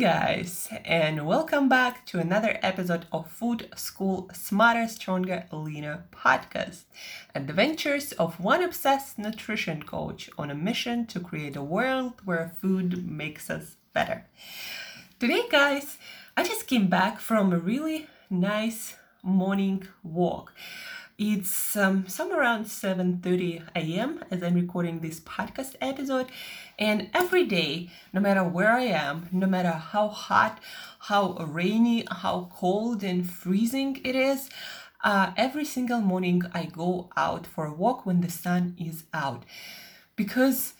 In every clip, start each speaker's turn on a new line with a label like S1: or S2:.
S1: guys, and welcome back to another episode of Food School Smarter, Stronger, Leaner podcast. Adventures of one obsessed nutrition coach on a mission to create a world where food makes us better. Today, guys, I just came back from a really nice morning walk. It's um, somewhere around 7:30 a.m. as I'm recording this podcast episode, and every day, no matter where I am, no matter how hot, how rainy, how cold and freezing it is, uh, every single morning I go out for a walk when the sun is out, because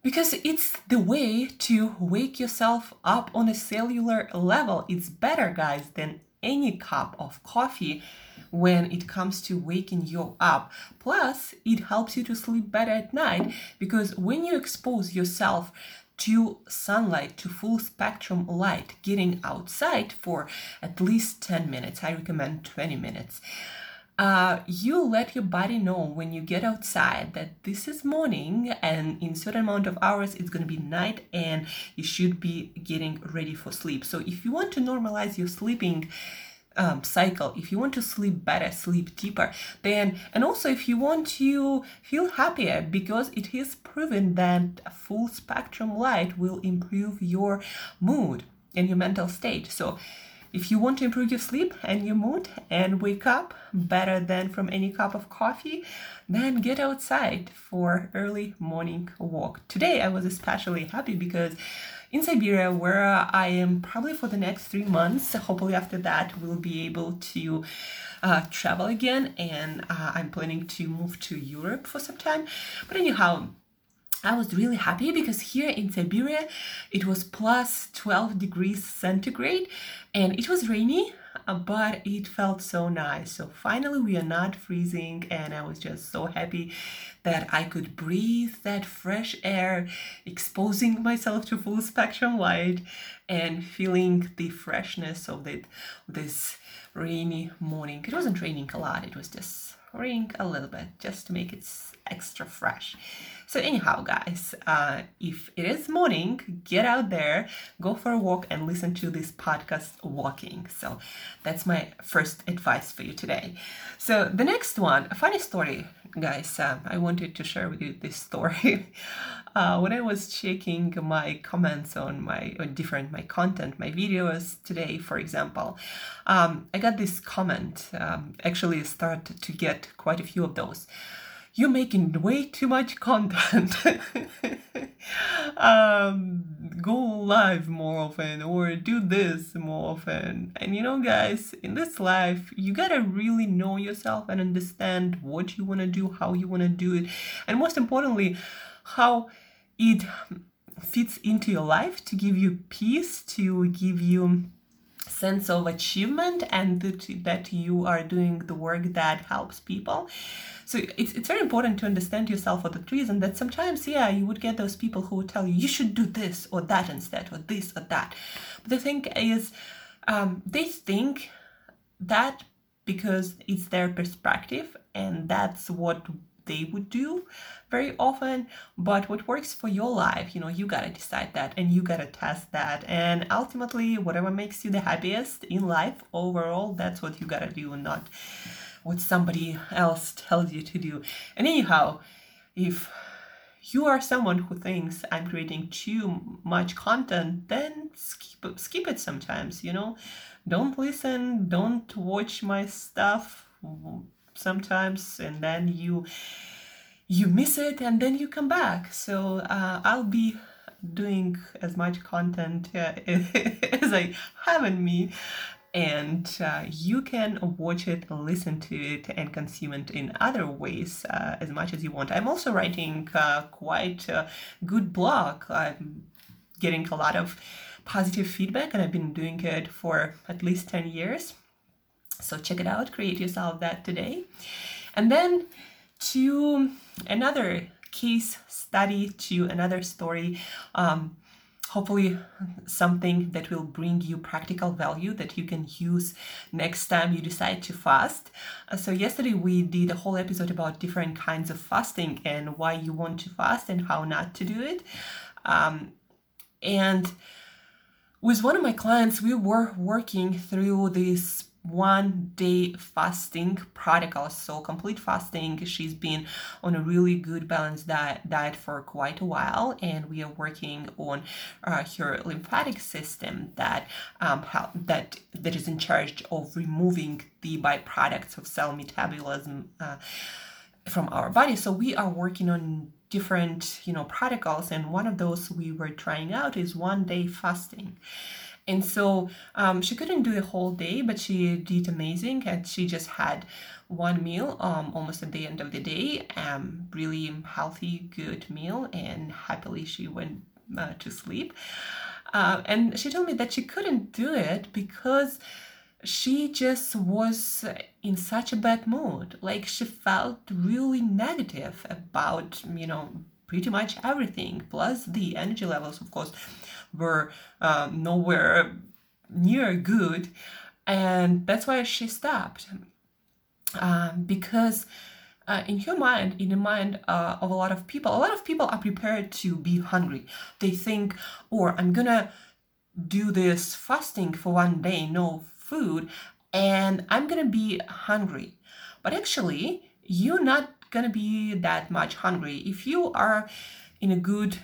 S1: because it's the way to wake yourself up on a cellular level. It's better, guys, than any cup of coffee when it comes to waking you up. Plus, it helps you to sleep better at night because when you expose yourself to sunlight, to full spectrum light, getting outside for at least 10 minutes, I recommend 20 minutes. Uh, you let your body know when you get outside that this is morning and in certain amount of hours it's going to be night and you should be getting ready for sleep so if you want to normalize your sleeping um, cycle if you want to sleep better sleep deeper then and also if you want to feel happier because it is proven that full spectrum light will improve your mood and your mental state so if you want to improve your sleep and your mood and wake up better than from any cup of coffee, then get outside for early morning walk. Today I was especially happy because in Siberia, where I am probably for the next three months. Hopefully, after that, we'll be able to uh, travel again, and uh, I'm planning to move to Europe for some time. But anyhow, I was really happy because here in Siberia it was plus 12 degrees centigrade and it was rainy uh, but it felt so nice. So finally, we are not freezing, and I was just so happy that I could breathe that fresh air, exposing myself to full spectrum light, and feeling the freshness of it, this rainy morning. It wasn't raining a lot; it was just raining a little bit, just to make it extra fresh. So anyhow, guys, uh, if it is morning, get out there, go for a walk, and listen to this podcast walking. So that's my first advice for you today. So the next one, a funny story, guys. Uh, I wanted to share with you this story. Uh, when I was checking my comments on my on different my content, my videos today, for example, um, I got this comment. Um, actually, I started to get quite a few of those you're making way too much content. um, go live more often or do this more often. And you know, guys, in this life, you gotta really know yourself and understand what you wanna do, how you wanna do it, and most importantly, how it fits into your life to give you peace, to give you sense of achievement and that, that you are doing the work that helps people. So it's, it's very important to understand yourself for that reason that sometimes, yeah, you would get those people who would tell you, you should do this or that instead, or this or that. But the thing is, um, they think that because it's their perspective and that's what they would do very often but what works for your life you know you gotta decide that and you gotta test that and ultimately whatever makes you the happiest in life overall that's what you gotta do and not what somebody else tells you to do and anyhow if you are someone who thinks I'm creating too much content, then skip skip it sometimes, you know. Don't listen, don't watch my stuff sometimes and then you you miss it and then you come back. So uh, i'll be doing as much content uh, as i have in me and uh, you can watch it listen to it and consume it in other ways uh, as much as you want. I'm also writing uh, quite a good blog. I'm getting a lot of positive feedback and i've been doing it for at least 10 years so check it out, create yourself that today. And then to another case study, to another story. Um, hopefully something that will bring you practical value that you can use next time you decide to fast uh, so yesterday we did a whole episode about different kinds of fasting and why you want to fast and how not to do it um, and with one of my clients, we were working through this one day fasting protocol so complete fasting. She's been on a really good balanced diet, diet for quite a while and we are working on uh, her lymphatic system that um, help, that that is in charge of removing the byproducts of cell metabolism uh, from our body. So we are working on different you know protocols and one of those we were trying out is one day fasting and so um, she couldn't do the whole day, but she did amazing. And she just had one meal um, almost at the end of the day, um, really healthy, good meal. And happily she went uh, to sleep. Uh, and she told me that she couldn't do it because she just was in such a bad mood. Like she felt really negative about, you know, pretty much everything. Plus the energy levels, of course, were uh, nowhere near good. And that's why she stopped. Um, because uh, in her mind, in the mind uh, of a lot of people, a lot of people are prepared to be hungry. They think, or oh, I'm gonna do this fasting for one day, no food, and I'm gonna be hungry. But actually, you're not gonna be that much hungry. If you are in a good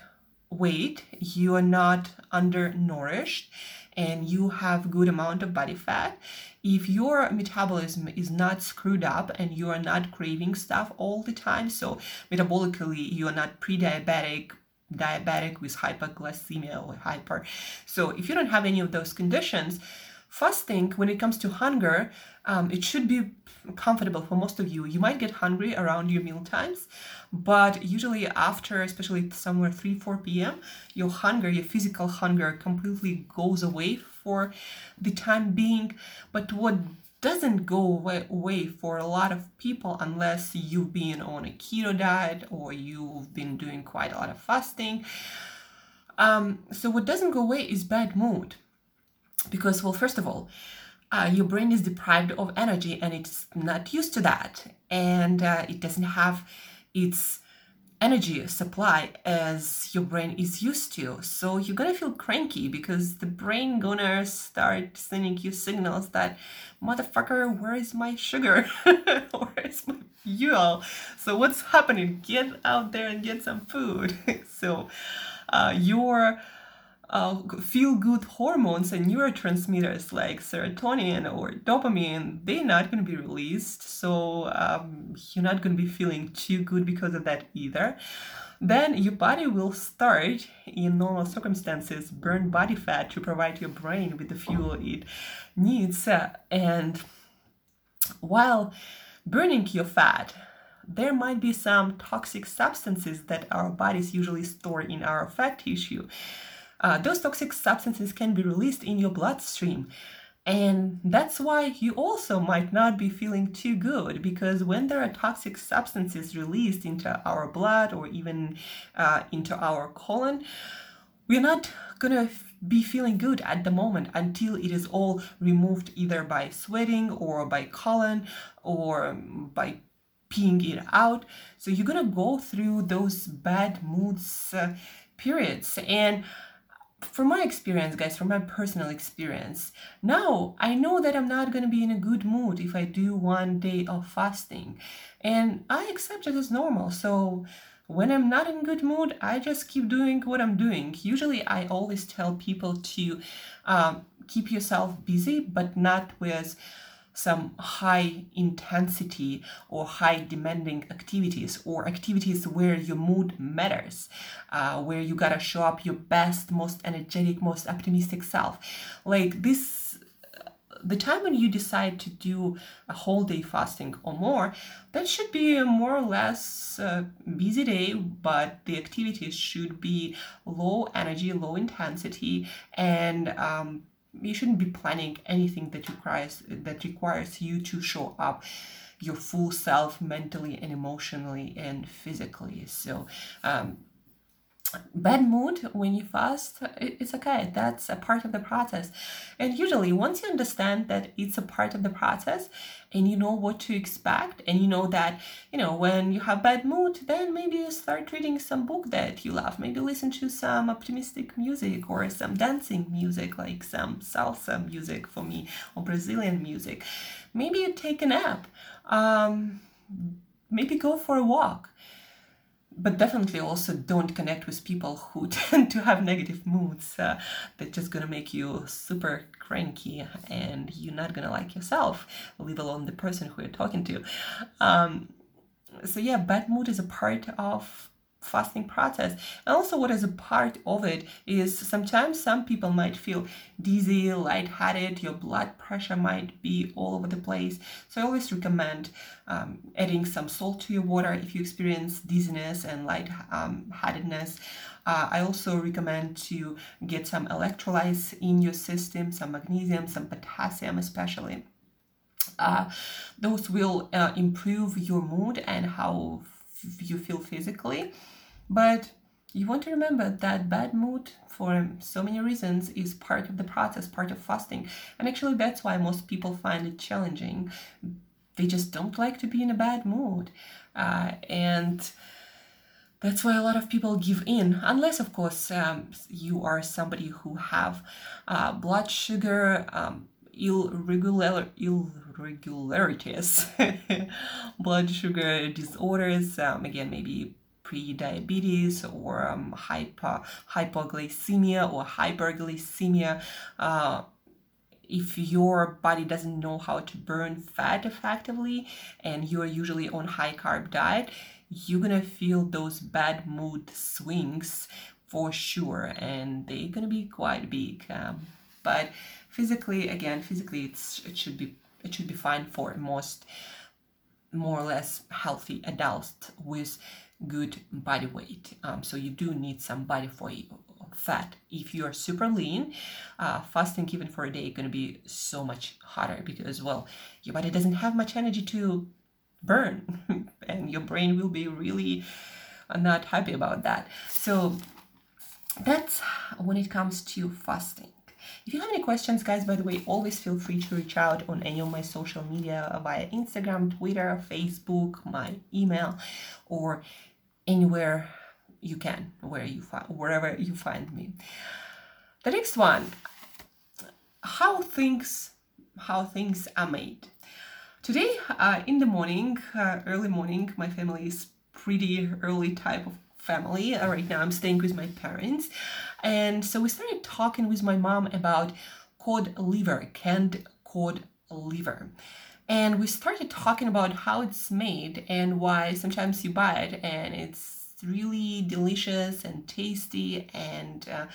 S1: weight, you are not undernourished and you have good amount of body fat. If your metabolism is not screwed up and you are not craving stuff all the time so metabolically you are not pre-diabetic diabetic with hyperglycemia or hyper. So if you don't have any of those conditions fasting when it comes to hunger um, it should be comfortable for most of you. You might get hungry around your meal times, but usually after, especially somewhere 3 4 p.m., your hunger, your physical hunger, completely goes away for the time being. But what doesn't go away, for a lot of people unless you've been on a keto diet or you've been doing quite a lot of fasting. Um, so, what doesn't go away is bad mood. Because, well, first of all, uh, your brain is deprived of energy and it's not used to that. And uh, it doesn't have its energy supply as your brain is used to. So you're gonna feel cranky because the brain gonna start sending you signals that motherfucker where is my sugar? Where is my fuel? So what's happening? Get out there and get some food. So uh, your uh, feel good hormones and neurotransmitters like serotonin or dopamine, they're not going to be released. So um, you're not going to be feeling too good because of that either. Then your body will start, in normal circumstances, burn body fat to provide your brain with the fuel it needs. And while burning your fat, there might be some toxic substances that our bodies usually store in our fat tissue uh, those toxic substances can be released in your bloodstream. And that's why you also might not be feeling too good because when there are toxic substances released into our blood or even uh, into our colon, we're not gonna be feeling good at the moment until it is all removed either by sweating or by colon or by peeing it out. So you're gonna go through those bad moods uh, periods and from my experience, guys, from my personal experience, now I know that I'm not going to be in a good mood if I do one day of fasting. And I accept it as normal. So when I'm not in good mood, I just keep doing what I'm doing. Usually, I always tell people to um, keep yourself busy, but not with some high intensity or high demanding activities or activities where your mood matters, uh, where you gotta show up your best, most energetic, most optimistic self. Like this, the time when you decide to do a whole day fasting or more, that should be a more or less uh, busy day, but the activities should be low energy, low intensity, and um, you shouldn't be planning anything that requires that requires you to show up your full self mentally and emotionally and physically. So um, bad mood when you fast it's okay. That's a part of the process. And usually once you understand that it's a part of the process and you know what to expect and you know that you know when you have bad mood then maybe you start reading some book that you love. Maybe listen to some optimistic music or some dancing music like some salsa music for me or brazilian music. Maybe you take a nap. Um, maybe go for a walk but definitely also don't connect with people who tend to have negative moods uh, that's just gonna make you super cranky and you're not gonna like yourself leave alone the person who you're talking to. Um, so yeah bad mood is a part of fasting process. And also, what is a part of it is sometimes some people might feel dizzy, lightheaded, your blood pressure might be all over the place. So, I always recommend um, adding some salt to your water if you experience dizziness and lightheadedness. Uh, I also recommend to get some electrolytes in your system, some magnesium, some potassium, especially. Uh, those will uh, improve your mood and how you feel physically. But you want to remember that bad mood for so many reasons is part of the process, part of fasting. And actually, that's why most people find it challenging. They just don't like to be in a bad mood. Uh, and that's why a lot of people give in unless of course um, you are somebody who have uh, blood sugar um, irregular irregularities blood sugar disorders um, again maybe pre-diabetes or um, hyper, hypoglycemia or hyperglycemia. Uh, if your body doesn't know how to burn fat effectively and you're usually on high carb diet, you're gonna feel those bad mood swings for sure, and they're gonna be quite big. Um, but physically, again, physically, it's it should be it should be fine for most more or less healthy adults with good body weight. Um, so you do need some body fat. If you are super lean, uh, fasting even for a day is going to be so much harder because, well, your body doesn't have much energy to burn and your brain will be really not happy about that. So that's when it comes to fasting. If you have any questions, guys, by the way, always feel free to reach out on any of my social media via Instagram, Twitter, Facebook, my email, or anywhere you can, where you find, wherever you find me. The next one, how things how things are made. Today, uh, in the morning, uh, early morning, my family is pretty early type of family. Uh, right now, I'm staying with my parents, and so we started talking with my mom about cod liver, canned cod liver and we started talking about how it's made and why sometimes you buy it and it's really delicious and tasty and uh,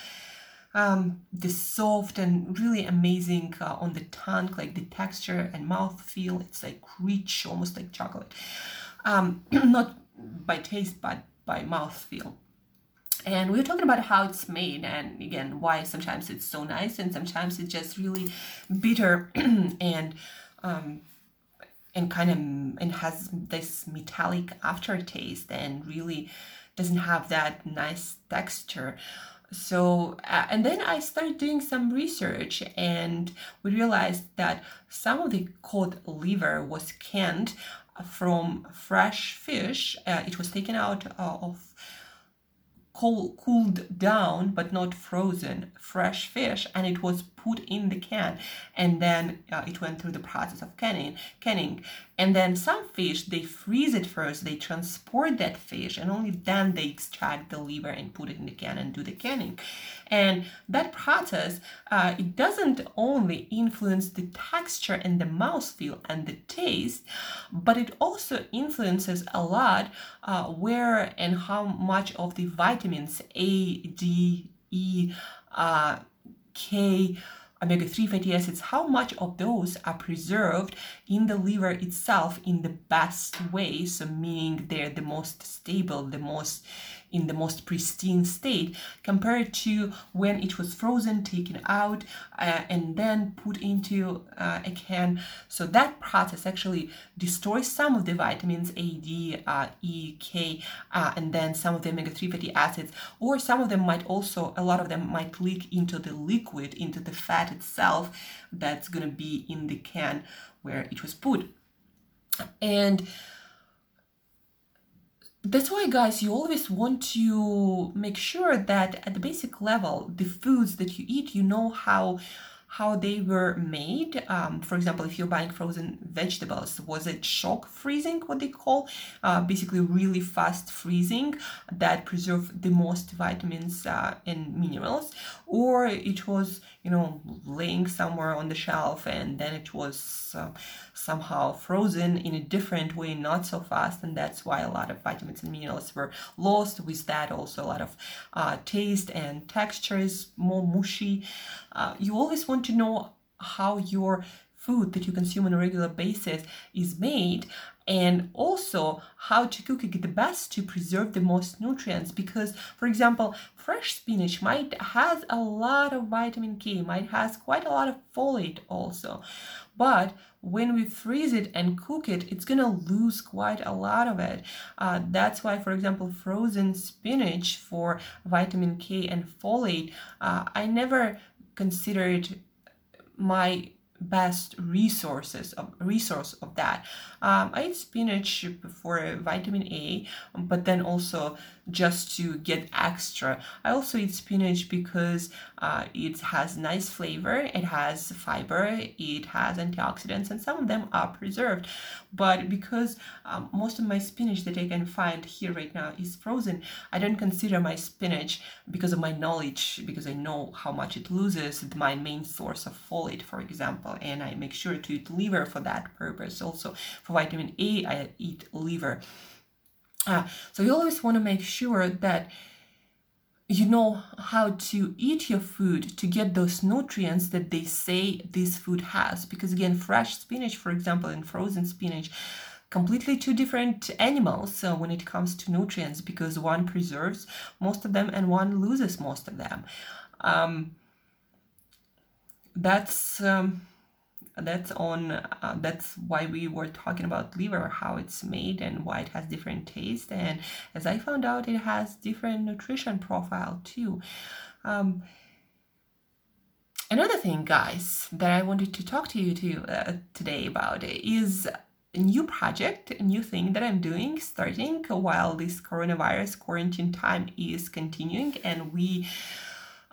S1: um, the soft and really amazing uh, on the tongue, like the texture and mouth feel. It's like rich, almost like chocolate. Um, not by taste, but by mouth feel. And we were talking about how it's made, and again, why sometimes it's so nice and sometimes it's just really bitter and um, and kind of and has this metallic aftertaste and really doesn't have that nice texture. So uh, and then i started doing some research and we realized that some of the cod liver was canned from fresh fish. Uh, it was taken out uh, of cold, cooled down but not frozen fresh fish and it was put in the can. And then uh, it went through the process of canning canning and then some fish they freeze it first they transport that fish and only then they extract the liver and put it in the can and do the canning. And that process uh, it doesn't only influence the texture and the mouthfeel and the taste but it also influences a lot uh, where and how much of the vitamins a d e uh, k omega-3 fatty acids, how much of those are preserved in the liver itself in the best way, so meaning they're the most stable, the most in the most pristine state compared to when it was frozen, taken out, uh, and then put into uh, a can. So that process actually destroys some of the vitamins A, D, uh, E, K, uh, and then some of the omega-3 fatty acids, or some of them might also, a lot of them might leak into the liquid, into the fat itself that's going to be in the can where it was put. And that's why guys you always want to make sure that at the basic level the foods that you eat you know how how they were made. Um, for example, if you're buying frozen vegetables, was it shock freezing, what they call, uh, basically really fast freezing that preserve the most vitamins uh, and minerals, or it was, you know, laying somewhere on the shelf and then it was uh, somehow frozen in a different way, not so fast, and that's why a lot of vitamins and minerals were lost. With that, also a lot of uh, taste and texture is more mushy. Uh, you always want to know how your food that you consume on a regular basis is made and also how to cook it the best to preserve the most nutrients. Because for example fresh spinach might has a lot of vitamin k might has quite a lot of folate also. But when we freeze it and cook it it's gonna lose quite a lot of it. Uh, that's why for example frozen spinach for vitamin k and folate uh, i never considered my best resources of resource of that. Um, i eat spinach for vitamin a but then also just to get extra. I also eat spinach because uh, it has nice flavor it has fiber it has antioxidants and some of them are preserved. But because um, most of my spinach that i can find here right now is frozen i don't consider my spinach because of my knowledge because i know how much it loses my main source of folate for example and i make sure to eat liver for that purpose. Also for vitamin a i eat liver uh, so you always want to make sure that you know how to eat your food to get those nutrients that they say this food has. Because again, fresh spinach, for example, and frozen spinach, completely two different animals uh, when it comes to nutrients because one preserves most of them and one loses most of them. Um, that's um, that's on uh, that's why we were talking about liver how it's made and why it has different taste. And as i found out it has different nutrition profile too. Um, another thing guys that i wanted to talk to you to, uh, today about is a new project a new thing that i'm doing starting while this coronavirus quarantine time is continuing and we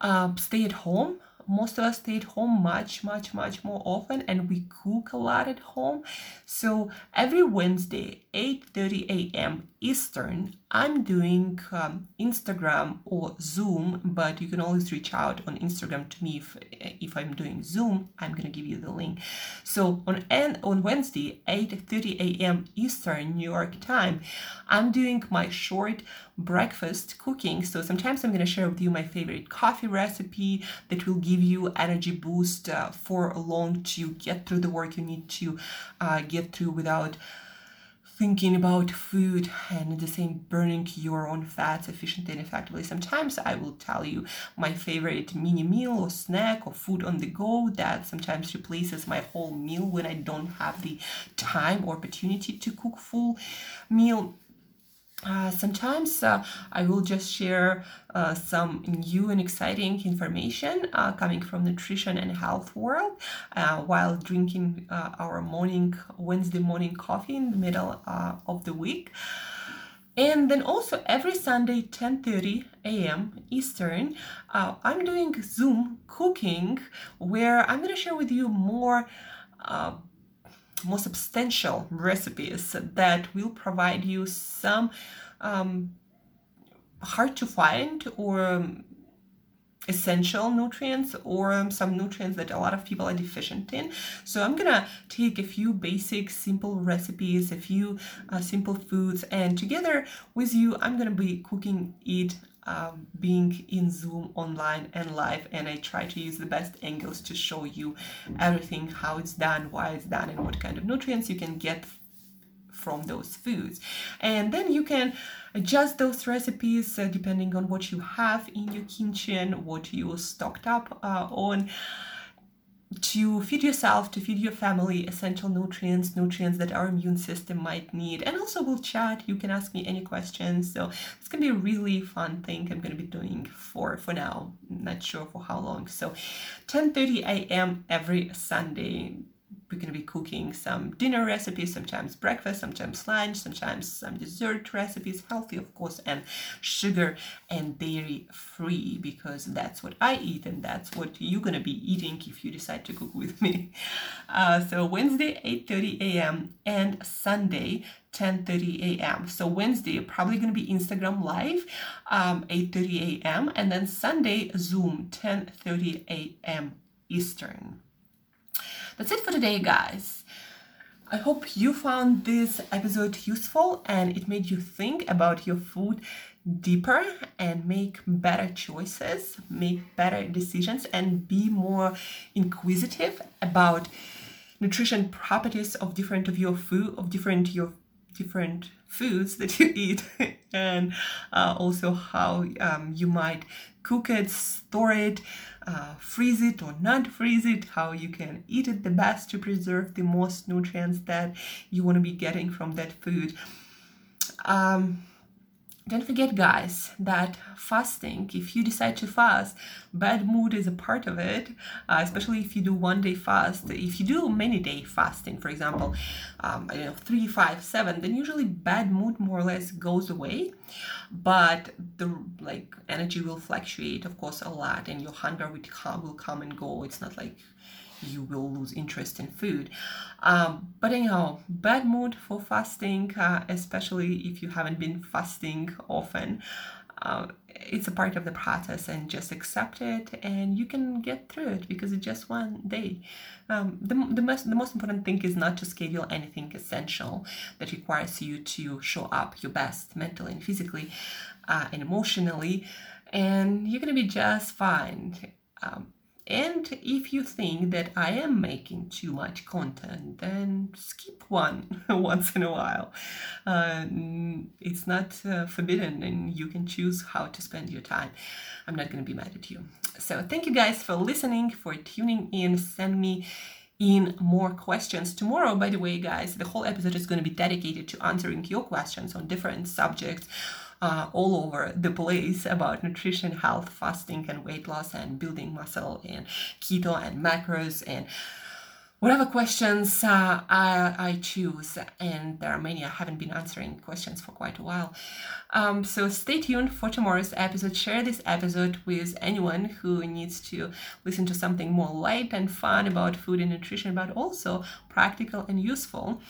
S1: uh, stay at home most of us stay at home much much much more often and we cook a lot at home so every wednesday 8:30 a.m. Eastern, I'm doing um, Instagram or Zoom, but you can always reach out on Instagram to me if, if I'm doing Zoom. I'm gonna give you the link. So on and on Wednesday, 8:30 a.m. Eastern New York time, I'm doing my short breakfast cooking. So sometimes I'm gonna share with you my favorite coffee recipe that will give you energy boost uh, for long to get through the work you need to uh, get through without thinking about food and at the same burning your own fats efficiently and effectively. Sometimes I will tell you my favorite mini meal or snack or food on the go that sometimes replaces my whole meal when I don't have the time or opportunity to cook full meal uh, sometimes uh, I will just share uh, some new and exciting information uh, coming from nutrition and health world uh, while drinking our morning Wednesday morning coffee in the middle of the week. And then also every Sunday 10:30 a.m. Eastern, I'm doing Zoom cooking where I'm going to share with you more more substantial recipes that will provide you some um, hard to find or um, essential nutrients or some nutrients that a lot of people are deficient in. So I'm gonna take a few basic simple recipes, a few uh, simple foods, and together with you, I'm gonna be cooking it um, being in Zoom online and live, and I try to use the best angles to show you everything, how it's done, why it's done, and what kind of nutrients you can get from those foods. And then you can adjust those recipes uh, depending on what you have in your kitchen, what you stocked up uh, on to feed yourself, to feed your family essential nutrients, nutrients that our immune system might need. And also we'll chat. You can ask me any questions. So it's gonna be a really fun thing I'm gonna be doing for for now. Not sure for how long. So 10:30 a.m. every Sunday we're going to be cooking some dinner recipes, sometimes breakfast, sometimes lunch, sometimes some dessert recipes, healthy, of course, and sugar and dairy free because that's what I eat and that's what you're going to be eating if you decide to cook with me. Uh, so Wednesday, 8.30 a.m. and Sunday, 10.30 a.m. So Wednesday, probably going to be Instagram Live, um, 8.30 a.m. And then Sunday, Zoom, 10.30 a.m. Eastern. That's it for today, guys. I hope you found this episode useful and it made you think about your food deeper and make better choices, make better decisions, and be more inquisitive about nutrition properties of different of your food, of different your different foods that you eat, and uh, also how um, you might cook it, store it, uh, freeze it or not freeze it, how you can eat it the best to preserve the most nutrients that you want to be getting from that food. Um, don't forget, guys, that fasting, if you decide to fast, bad mood is a part of it, uh, especially if you do one day fast. If you do many day fasting, for example, um, know, three, five, seven, then usually bad mood more or less goes away. But the like energy will fluctuate, of course, a lot, and your hunger will come, will come and go. It's not like you will lose interest in food. Um, but anyhow, bad mood for fasting, uh, especially if you haven't been fasting often. Uh, it's a part of the process and just accept it and you can get through it because it's just one day um, the, the, most, the most important thing is not to schedule anything essential that requires you to show up your best mentally and physically uh, and emotionally and you're going to be just fine um, and if you think that I am making too much content, then skip one once in a while. Uh, it's not uh, forbidden, and you can choose how to spend your time. I'm not going to be mad at you. So, thank you guys for listening, for tuning in. Send me in more questions. Tomorrow, by the way, guys, the whole episode is going to be dedicated to answering your questions on different subjects uh, all over the place about nutrition, health, fasting, and weight loss, and building muscle, and keto, and macros, and whatever questions uh, I, I choose, and there are many I haven't been answering questions for quite a while. Um, so stay tuned for tomorrow's episode. Share this episode with anyone who needs to listen to something more light and fun about food and nutrition, but also practical and useful.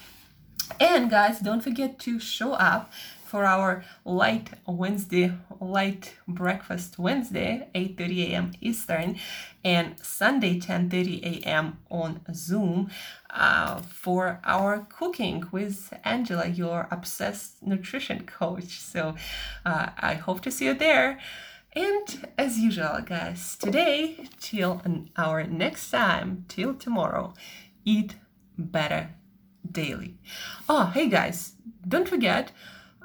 S1: And guys, don't forget to show up for our light Wednesday, light breakfast Wednesday, 8.30 a.m. Eastern, and Sunday, 10.30 a.m. on Zoom uh, for our cooking with Angela, your obsessed nutrition coach. So uh, I hope to see you there. And as usual, guys, today, till our next time, till tomorrow, eat better daily. Oh, hey guys, don't forget,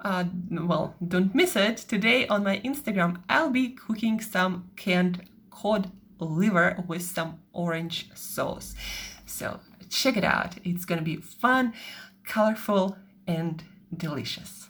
S1: uh, well, don't miss it. Today on my Instagram, I'll be cooking some canned cod liver with some orange sauce. So check it out. It's gonna be fun, colorful, and delicious.